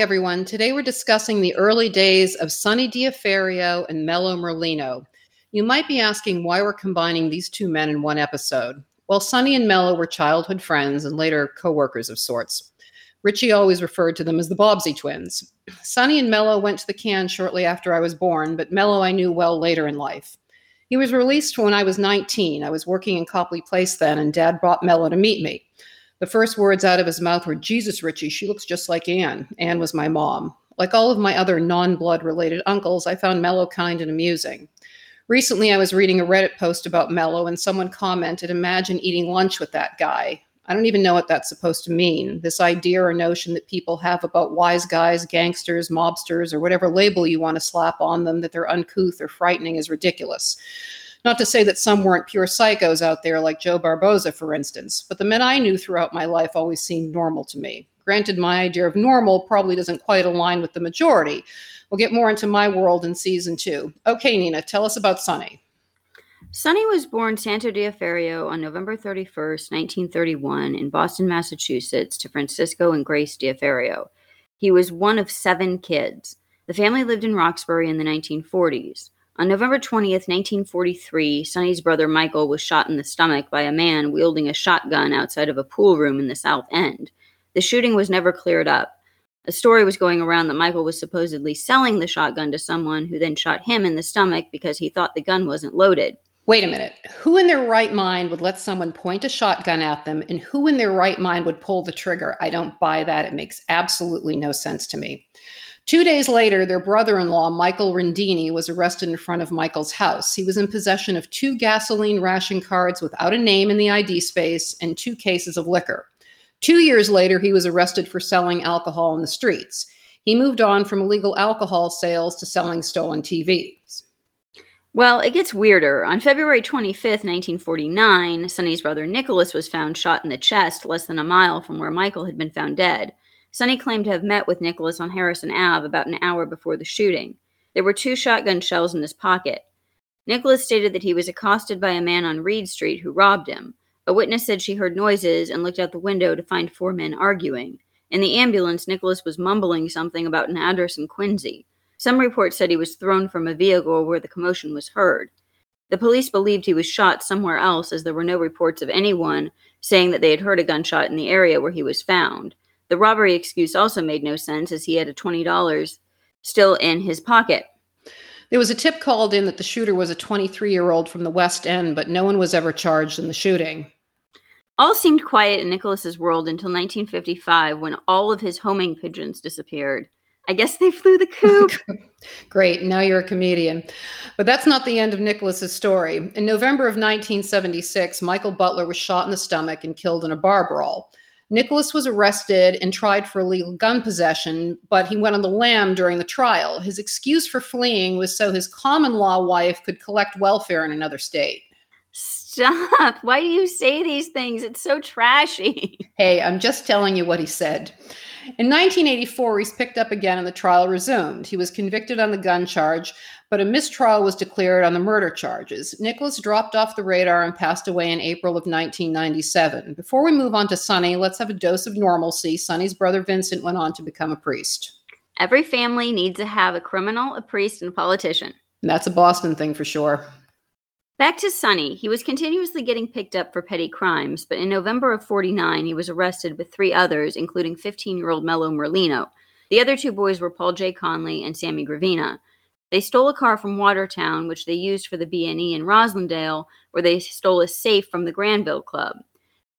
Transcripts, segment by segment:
everyone. Today we're discussing the early days of Sonny Diaferio and Mello Merlino. You might be asking why we're combining these two men in one episode. Well, Sonny and Mello were childhood friends and later co workers of sorts. Richie always referred to them as the Bobbsey twins. Sonny and Mello went to the can shortly after I was born, but Mello I knew well later in life. He was released when I was 19. I was working in Copley Place then, and Dad brought Mello to meet me. The first words out of his mouth were, Jesus, Richie, she looks just like Anne. Anne was my mom. Like all of my other non blood related uncles, I found Mello kind and amusing. Recently, I was reading a Reddit post about Mello, and someone commented, Imagine eating lunch with that guy. I don't even know what that's supposed to mean. This idea or notion that people have about wise guys, gangsters, mobsters, or whatever label you want to slap on them that they're uncouth or frightening is ridiculous. Not to say that some weren't pure psychos out there, like Joe Barboza, for instance, but the men I knew throughout my life always seemed normal to me. Granted, my idea of normal probably doesn't quite align with the majority. We'll get more into my world in season two. Okay, Nina, tell us about Sonny. Sonny was born Santo Diaferio on November 31st, 1931, in Boston, Massachusetts, to Francisco and Grace Diaferio. He was one of seven kids. The family lived in Roxbury in the 1940s. On November 20th, 1943, Sonny's brother Michael was shot in the stomach by a man wielding a shotgun outside of a pool room in the South End. The shooting was never cleared up. A story was going around that Michael was supposedly selling the shotgun to someone who then shot him in the stomach because he thought the gun wasn't loaded. Wait a minute. Who in their right mind would let someone point a shotgun at them, and who in their right mind would pull the trigger? I don't buy that. It makes absolutely no sense to me. Two days later, their brother in law, Michael Rendini, was arrested in front of Michael's house. He was in possession of two gasoline ration cards without a name in the ID space and two cases of liquor. Two years later, he was arrested for selling alcohol in the streets. He moved on from illegal alcohol sales to selling stolen TVs. Well, it gets weirder. On February 25th, 1949, Sonny's brother Nicholas was found shot in the chest less than a mile from where Michael had been found dead. Sonny claimed to have met with Nicholas on Harrison Ave about an hour before the shooting. There were two shotgun shells in his pocket. Nicholas stated that he was accosted by a man on Reed Street who robbed him. A witness said she heard noises and looked out the window to find four men arguing. In the ambulance, Nicholas was mumbling something about an address in Quincy. Some reports said he was thrown from a vehicle where the commotion was heard. The police believed he was shot somewhere else as there were no reports of anyone saying that they had heard a gunshot in the area where he was found. The robbery excuse also made no sense as he had a $20 still in his pocket. There was a tip called in that the shooter was a 23 year old from the West End, but no one was ever charged in the shooting. All seemed quiet in Nicholas's world until 1955 when all of his homing pigeons disappeared. I guess they flew the coop. Great. Now you're a comedian. But that's not the end of Nicholas's story. In November of 1976, Michael Butler was shot in the stomach and killed in a bar brawl. Nicholas was arrested and tried for illegal gun possession, but he went on the lam during the trial. His excuse for fleeing was so his common law wife could collect welfare in another state. Stop. Why do you say these things? It's so trashy. Hey, I'm just telling you what he said. In 1984, he's picked up again and the trial resumed. He was convicted on the gun charge, but a mistrial was declared on the murder charges. Nicholas dropped off the radar and passed away in April of 1997. Before we move on to Sonny, let's have a dose of normalcy. Sonny's brother Vincent went on to become a priest. Every family needs to have a criminal, a priest, and a politician. And that's a Boston thing for sure. Back to Sonny. He was continuously getting picked up for petty crimes, but in November of 49, he was arrested with three others, including 15 year old Mello Merlino. The other two boys were Paul J. Conley and Sammy Gravina. They stole a car from Watertown, which they used for the BNE in Roslindale, where they stole a safe from the Granville Club.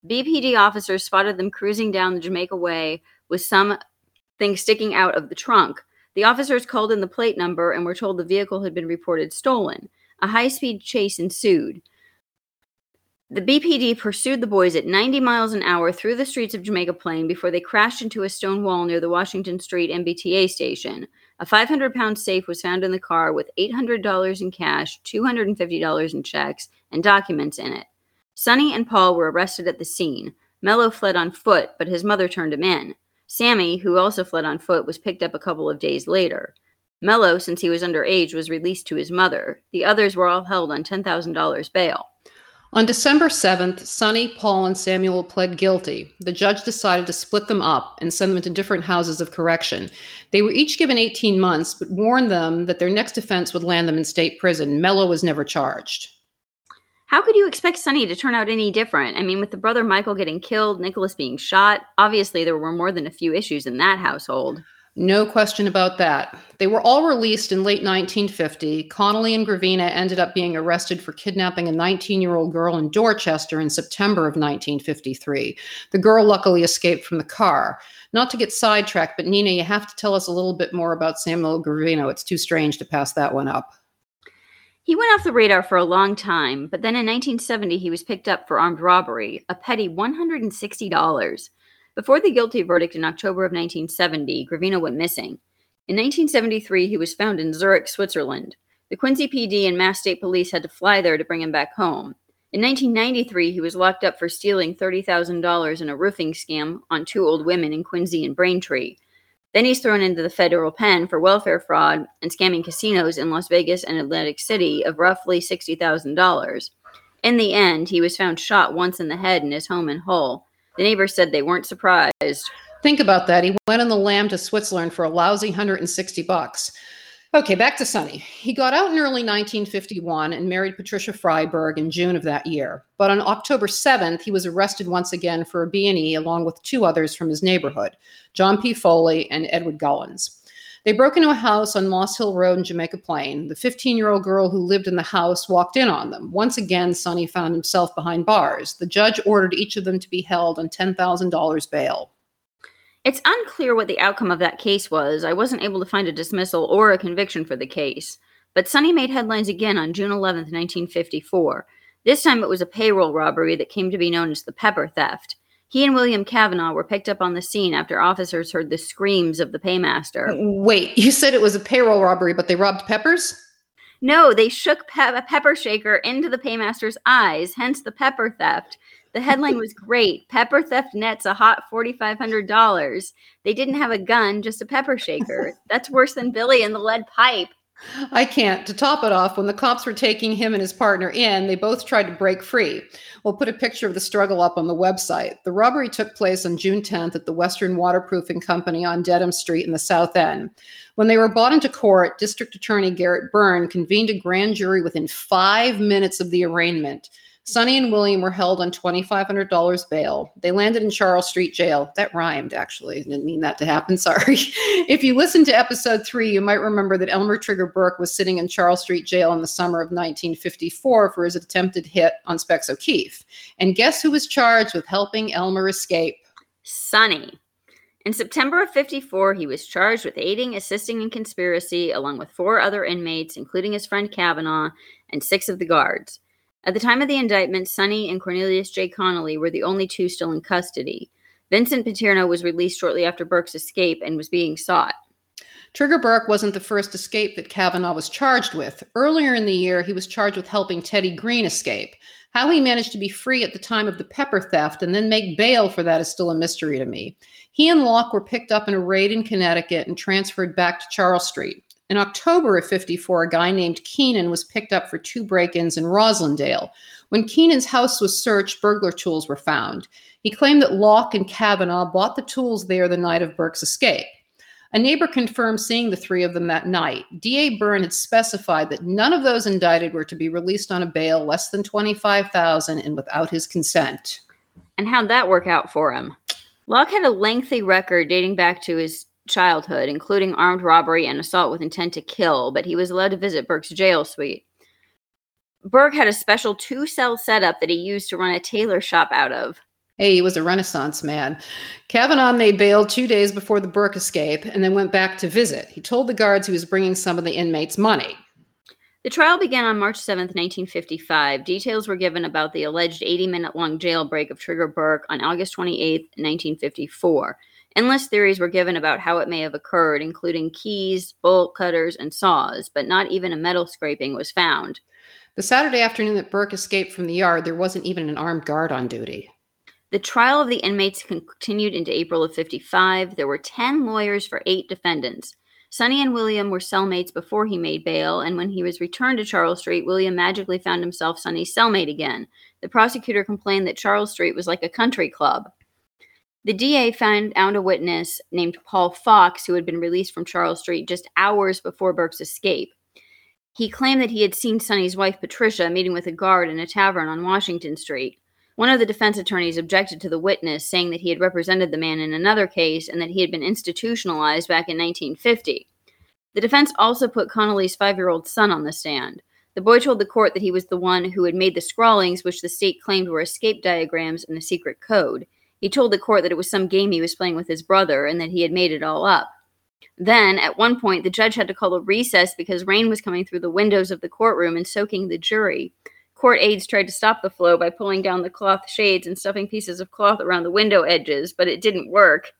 BPD officers spotted them cruising down the Jamaica Way with something sticking out of the trunk. The officers called in the plate number and were told the vehicle had been reported stolen. A high speed chase ensued. The BPD pursued the boys at 90 miles an hour through the streets of Jamaica Plain before they crashed into a stone wall near the Washington Street MBTA station. A 500 pound safe was found in the car with $800 in cash, $250 in checks, and documents in it. Sonny and Paul were arrested at the scene. Mello fled on foot, but his mother turned him in. Sammy, who also fled on foot, was picked up a couple of days later. Mello, since he was underage, was released to his mother. The others were all held on $10,000 bail. On December 7th, Sonny, Paul, and Samuel pled guilty. The judge decided to split them up and send them to different houses of correction. They were each given 18 months, but warned them that their next offense would land them in state prison. Mello was never charged. How could you expect Sonny to turn out any different? I mean, with the brother Michael getting killed, Nicholas being shot, obviously there were more than a few issues in that household. No question about that. They were all released in late 1950. Connolly and Gravina ended up being arrested for kidnapping a 19 year old girl in Dorchester in September of 1953. The girl luckily escaped from the car. Not to get sidetracked, but Nina, you have to tell us a little bit more about Samuel Gravino. It's too strange to pass that one up. He went off the radar for a long time, but then in 1970 he was picked up for armed robbery, a petty $160. Before the guilty verdict in October of 1970, Gravino went missing. In 1973, he was found in Zurich, Switzerland. The Quincy PD and Mass State Police had to fly there to bring him back home. In 1993, he was locked up for stealing $30,000 in a roofing scam on two old women in Quincy and Braintree. Then he's thrown into the federal pen for welfare fraud and scamming casinos in Las Vegas and Atlantic City of roughly $60,000. In the end, he was found shot once in the head in his home in Hull. The neighbors said they weren't surprised. Think about that. He went on the lam to Switzerland for a lousy 160 bucks. Okay, back to Sonny. He got out in early 1951 and married Patricia Freiberg in June of that year. But on October 7th, he was arrested once again for a B&E along with two others from his neighborhood, John P. Foley and Edward Gullins. They broke into a house on Moss Hill Road in Jamaica Plain. The 15 year old girl who lived in the house walked in on them. Once again, Sonny found himself behind bars. The judge ordered each of them to be held on $10,000 bail. It's unclear what the outcome of that case was. I wasn't able to find a dismissal or a conviction for the case. But Sonny made headlines again on June 11, 1954. This time it was a payroll robbery that came to be known as the pepper theft. He and William Kavanaugh were picked up on the scene after officers heard the screams of the paymaster. Wait, you said it was a payroll robbery, but they robbed peppers? No, they shook pe- a pepper shaker into the paymaster's eyes, hence the pepper theft. The headline was great. Pepper theft nets a hot $4,500. They didn't have a gun, just a pepper shaker. That's worse than Billy and the lead pipe. I can't. To top it off, when the cops were taking him and his partner in, they both tried to break free. We'll put a picture of the struggle up on the website. The robbery took place on June 10th at the Western Waterproofing Company on Dedham Street in the South End. When they were brought into court, District Attorney Garrett Byrne convened a grand jury within five minutes of the arraignment. Sonny and William were held on $2,500 bail. They landed in Charles Street Jail. That rhymed, actually. Didn't mean that to happen. Sorry. if you listen to episode three, you might remember that Elmer Trigger Burke was sitting in Charles Street Jail in the summer of 1954 for his attempted hit on Specs O'Keefe. And guess who was charged with helping Elmer escape? Sonny. In September of 54, he was charged with aiding, assisting in conspiracy, along with four other inmates, including his friend Kavanaugh and six of the guards. At the time of the indictment, Sonny and Cornelius J. Connolly were the only two still in custody. Vincent Paterno was released shortly after Burke's escape and was being sought. Trigger Burke wasn't the first escape that Kavanaugh was charged with. Earlier in the year, he was charged with helping Teddy Green escape. How he managed to be free at the time of the pepper theft and then make bail for that is still a mystery to me. He and Locke were picked up in a raid in Connecticut and transferred back to Charles Street. In October of 54, a guy named Keenan was picked up for two break ins in Roslindale. When Keenan's house was searched, burglar tools were found. He claimed that Locke and Kavanaugh bought the tools there the night of Burke's escape. A neighbor confirmed seeing the three of them that night. D.A. Byrne had specified that none of those indicted were to be released on a bail less than 25000 and without his consent. And how'd that work out for him? Locke had a lengthy record dating back to his childhood, including armed robbery and assault with intent to kill, but he was allowed to visit Burke's jail suite. Burke had a special two cell setup that he used to run a tailor shop out of. Hey, he was a Renaissance man. Kavanaugh made bail two days before the Burke escape and then went back to visit. He told the guards he was bringing some of the inmates money. The trial began on March 7, 1955. Details were given about the alleged 80 minute long jailbreak of Trigger Burke on August 28, 1954. Endless theories were given about how it may have occurred, including keys, bolt cutters, and saws, but not even a metal scraping was found. The Saturday afternoon that Burke escaped from the yard, there wasn't even an armed guard on duty. The trial of the inmates continued into April of 55. There were 10 lawyers for eight defendants. Sonny and William were cellmates before he made bail, and when he was returned to Charles Street, William magically found himself Sonny's cellmate again. The prosecutor complained that Charles Street was like a country club. The DA found a witness named Paul Fox who had been released from Charles Street just hours before Burke's escape. He claimed that he had seen Sonny's wife Patricia meeting with a guard in a tavern on Washington Street. One of the defense attorneys objected to the witness, saying that he had represented the man in another case and that he had been institutionalized back in 1950. The defense also put Connolly's five year old son on the stand. The boy told the court that he was the one who had made the scrawlings, which the state claimed were escape diagrams and a secret code. He told the court that it was some game he was playing with his brother and that he had made it all up. Then, at one point, the judge had to call a recess because rain was coming through the windows of the courtroom and soaking the jury. Court aides tried to stop the flow by pulling down the cloth shades and stuffing pieces of cloth around the window edges, but it didn't work.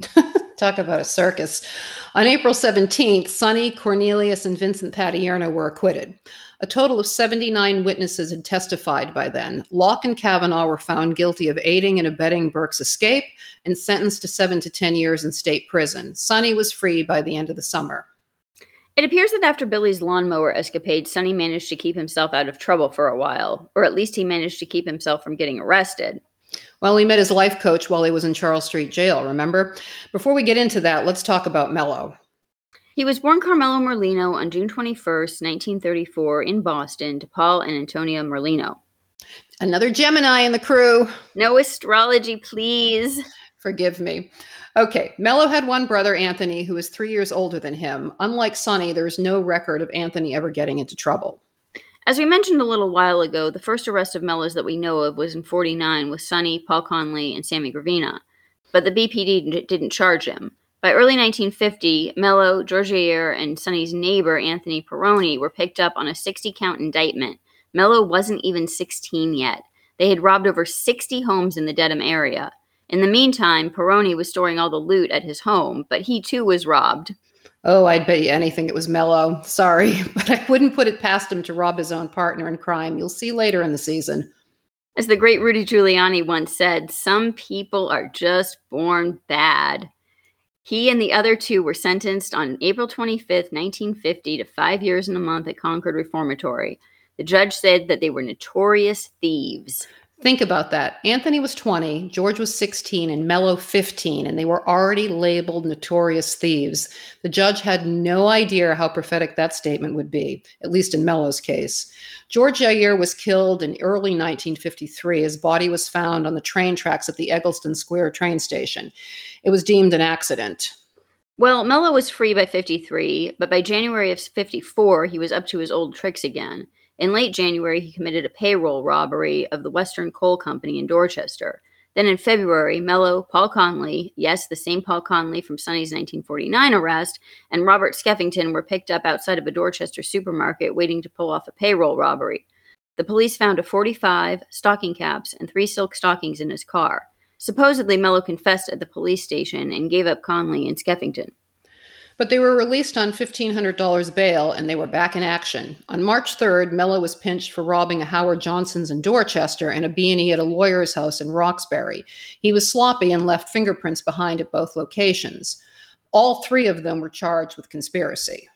Talk about a circus. On April 17th, Sonny, Cornelius, and Vincent Patierno were acquitted. A total of 79 witnesses had testified by then. Locke and Kavanaugh were found guilty of aiding and abetting Burke's escape and sentenced to seven to 10 years in state prison. Sonny was free by the end of the summer. It appears that after Billy's lawnmower escapade, Sonny managed to keep himself out of trouble for a while, or at least he managed to keep himself from getting arrested. Well, he met his life coach while he was in Charles Street Jail, remember? Before we get into that, let's talk about Mello. He was born Carmelo Merlino on June 21st, 1934, in Boston to Paul and Antonia Merlino. Another Gemini in the crew. No astrology, please. Forgive me. Okay, Mello had one brother, Anthony, who was three years older than him. Unlike Sonny, there's no record of Anthony ever getting into trouble. As we mentioned a little while ago, the first arrest of Mello's that we know of was in 49 with Sonny, Paul Conley, and Sammy Gravina. But the BPD didn't charge him. By early 1950, Mello, George and Sonny's neighbor, Anthony Peroni, were picked up on a 60 count indictment. Mello wasn't even 16 yet. They had robbed over 60 homes in the Dedham area. In the meantime, Peroni was storing all the loot at his home, but he too was robbed. Oh, I'd bet you anything it was Mello. Sorry, but I wouldn't put it past him to rob his own partner in crime. You'll see later in the season. As the great Rudy Giuliani once said, some people are just born bad. He and the other two were sentenced on April 25th, 1950, to five years and a month at Concord Reformatory. The judge said that they were notorious thieves. Think about that. Anthony was 20, George was 16, and Mello 15, and they were already labeled notorious thieves. The judge had no idea how prophetic that statement would be, at least in Mello's case. George Jair was killed in early 1953. His body was found on the train tracks at the Egleston Square train station. It was deemed an accident. Well, Mello was free by 53, but by January of 54, he was up to his old tricks again. In late January, he committed a payroll robbery of the Western Coal Company in Dorchester. Then in February, Mello, Paul Conley, yes, the same Paul Conley from Sonny's 1949 arrest, and Robert Skeffington were picked up outside of a Dorchester supermarket waiting to pull off a payroll robbery. The police found a 45, stocking caps, and three silk stockings in his car. Supposedly, Mello confessed at the police station and gave up Conley and Skeffington. But they were released on $1,500 bail and they were back in action. On March 3rd, Mello was pinched for robbing a Howard Johnson's in Dorchester and a B&E at a lawyer's house in Roxbury. He was sloppy and left fingerprints behind at both locations. All three of them were charged with conspiracy.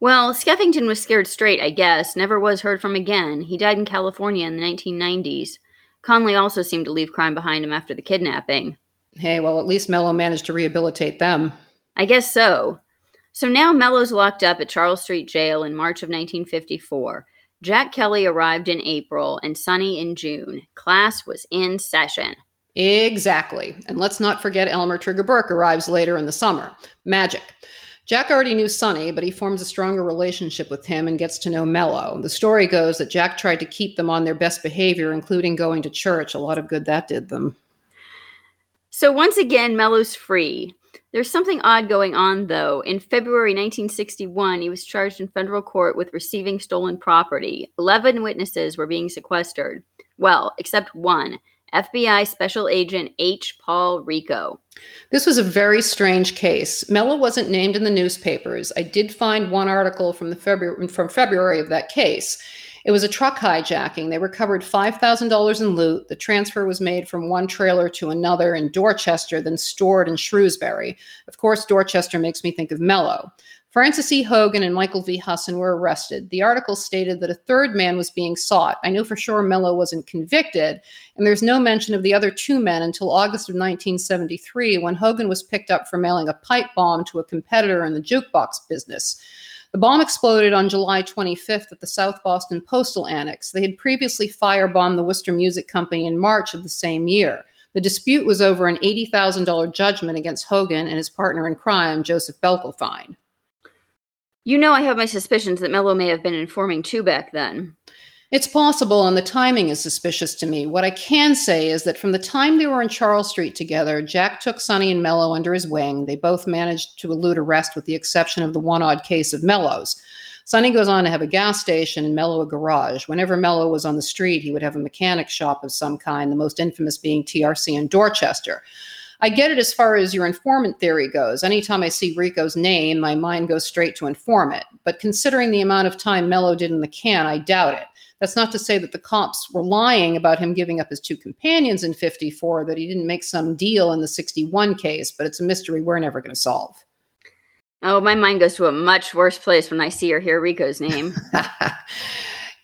Well, Skeffington was scared straight, I guess, never was heard from again. He died in California in the 1990s. Conley also seemed to leave crime behind him after the kidnapping. Hey, well, at least Mello managed to rehabilitate them. I guess so. So now Mello's locked up at Charles Street Jail in March of 1954. Jack Kelly arrived in April and Sonny in June. Class was in session. Exactly. And let's not forget Elmer Trigger Burke arrives later in the summer. Magic. Jack already knew Sonny, but he forms a stronger relationship with him and gets to know Mello. The story goes that Jack tried to keep them on their best behavior, including going to church. A lot of good that did them. So once again, Mello's free. There's something odd going on, though. In February 1961, he was charged in federal court with receiving stolen property. Eleven witnesses were being sequestered. Well, except one FBI Special Agent H. Paul Rico. This was a very strange case. Mello wasn't named in the newspapers. I did find one article from the February from February of that case. It was a truck hijacking. They recovered $5,000 in loot. The transfer was made from one trailer to another in Dorchester, then stored in Shrewsbury. Of course, Dorchester makes me think of Mello. Francis E. Hogan and Michael V. Husson were arrested. The article stated that a third man was being sought. I know for sure Mello wasn't convicted, and there's no mention of the other two men until August of 1973 when Hogan was picked up for mailing a pipe bomb to a competitor in the jukebox business. The bomb exploded on July 25th at the South Boston Postal Annex. They had previously firebombed the Worcester Music Company in March of the same year. The dispute was over an $80,000 judgment against Hogan and his partner in crime, Joseph Belkelfine. You know, I have my suspicions that Mello may have been informing too back then. It's possible, and the timing is suspicious to me. What I can say is that from the time they were in Charles Street together, Jack took Sonny and Mello under his wing. They both managed to elude arrest, with the exception of the one odd case of Mello's. Sonny goes on to have a gas station and Mello a garage. Whenever Mello was on the street, he would have a mechanic shop of some kind, the most infamous being TRC in Dorchester. I get it as far as your informant theory goes. Anytime I see Rico's name, my mind goes straight to informant. But considering the amount of time Mello did in the can, I doubt it. That's not to say that the cops were lying about him giving up his two companions in 54, that he didn't make some deal in the 61 case, but it's a mystery we're never going to solve. Oh, my mind goes to a much worse place when I see or hear Rico's name.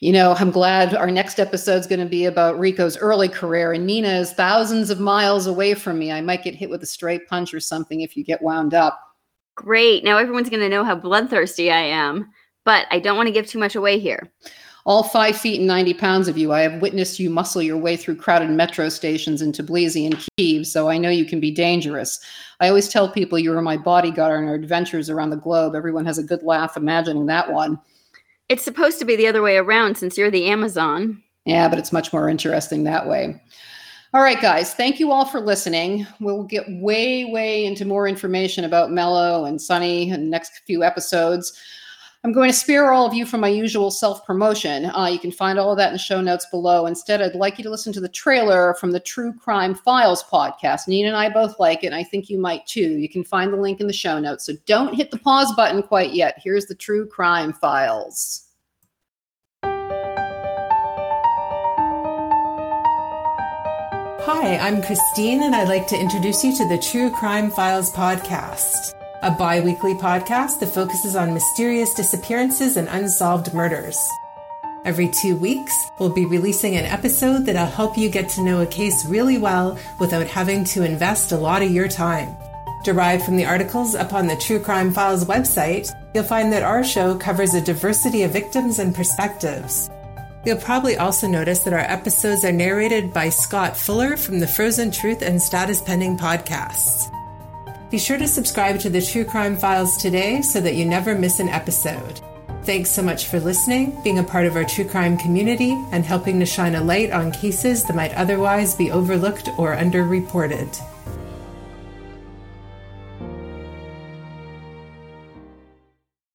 you know, I'm glad our next episode is going to be about Rico's early career. And Nina is thousands of miles away from me. I might get hit with a straight punch or something if you get wound up. Great. Now everyone's going to know how bloodthirsty I am, but I don't want to give too much away here all five feet and 90 pounds of you. I have witnessed you muscle your way through crowded metro stations in Tbilisi and Kiev, so I know you can be dangerous. I always tell people you were my bodyguard on our adventures around the globe. Everyone has a good laugh imagining that one. It's supposed to be the other way around since you're the Amazon. Yeah, but it's much more interesting that way. All right, guys, thank you all for listening. We'll get way, way into more information about Mello and Sonny in the next few episodes. I'm going to spare all of you from my usual self promotion. Uh, you can find all of that in the show notes below. Instead, I'd like you to listen to the trailer from the True Crime Files podcast. Nina and I both like it, and I think you might too. You can find the link in the show notes. So don't hit the pause button quite yet. Here's the True Crime Files. Hi, I'm Christine, and I'd like to introduce you to the True Crime Files podcast a bi weekly podcast that focuses on mysterious disappearances and unsolved murders. Every two weeks, we'll be releasing an episode that'll help you get to know a case really well without having to invest a lot of your time. Derived from the articles up on the True Crime Files website, you'll find that our show covers a diversity of victims and perspectives. You'll probably also notice that our episodes are narrated by Scott Fuller from the Frozen Truth and Status Pending podcasts. Be sure to subscribe to the True Crime Files today so that you never miss an episode. Thanks so much for listening, being a part of our true crime community, and helping to shine a light on cases that might otherwise be overlooked or underreported.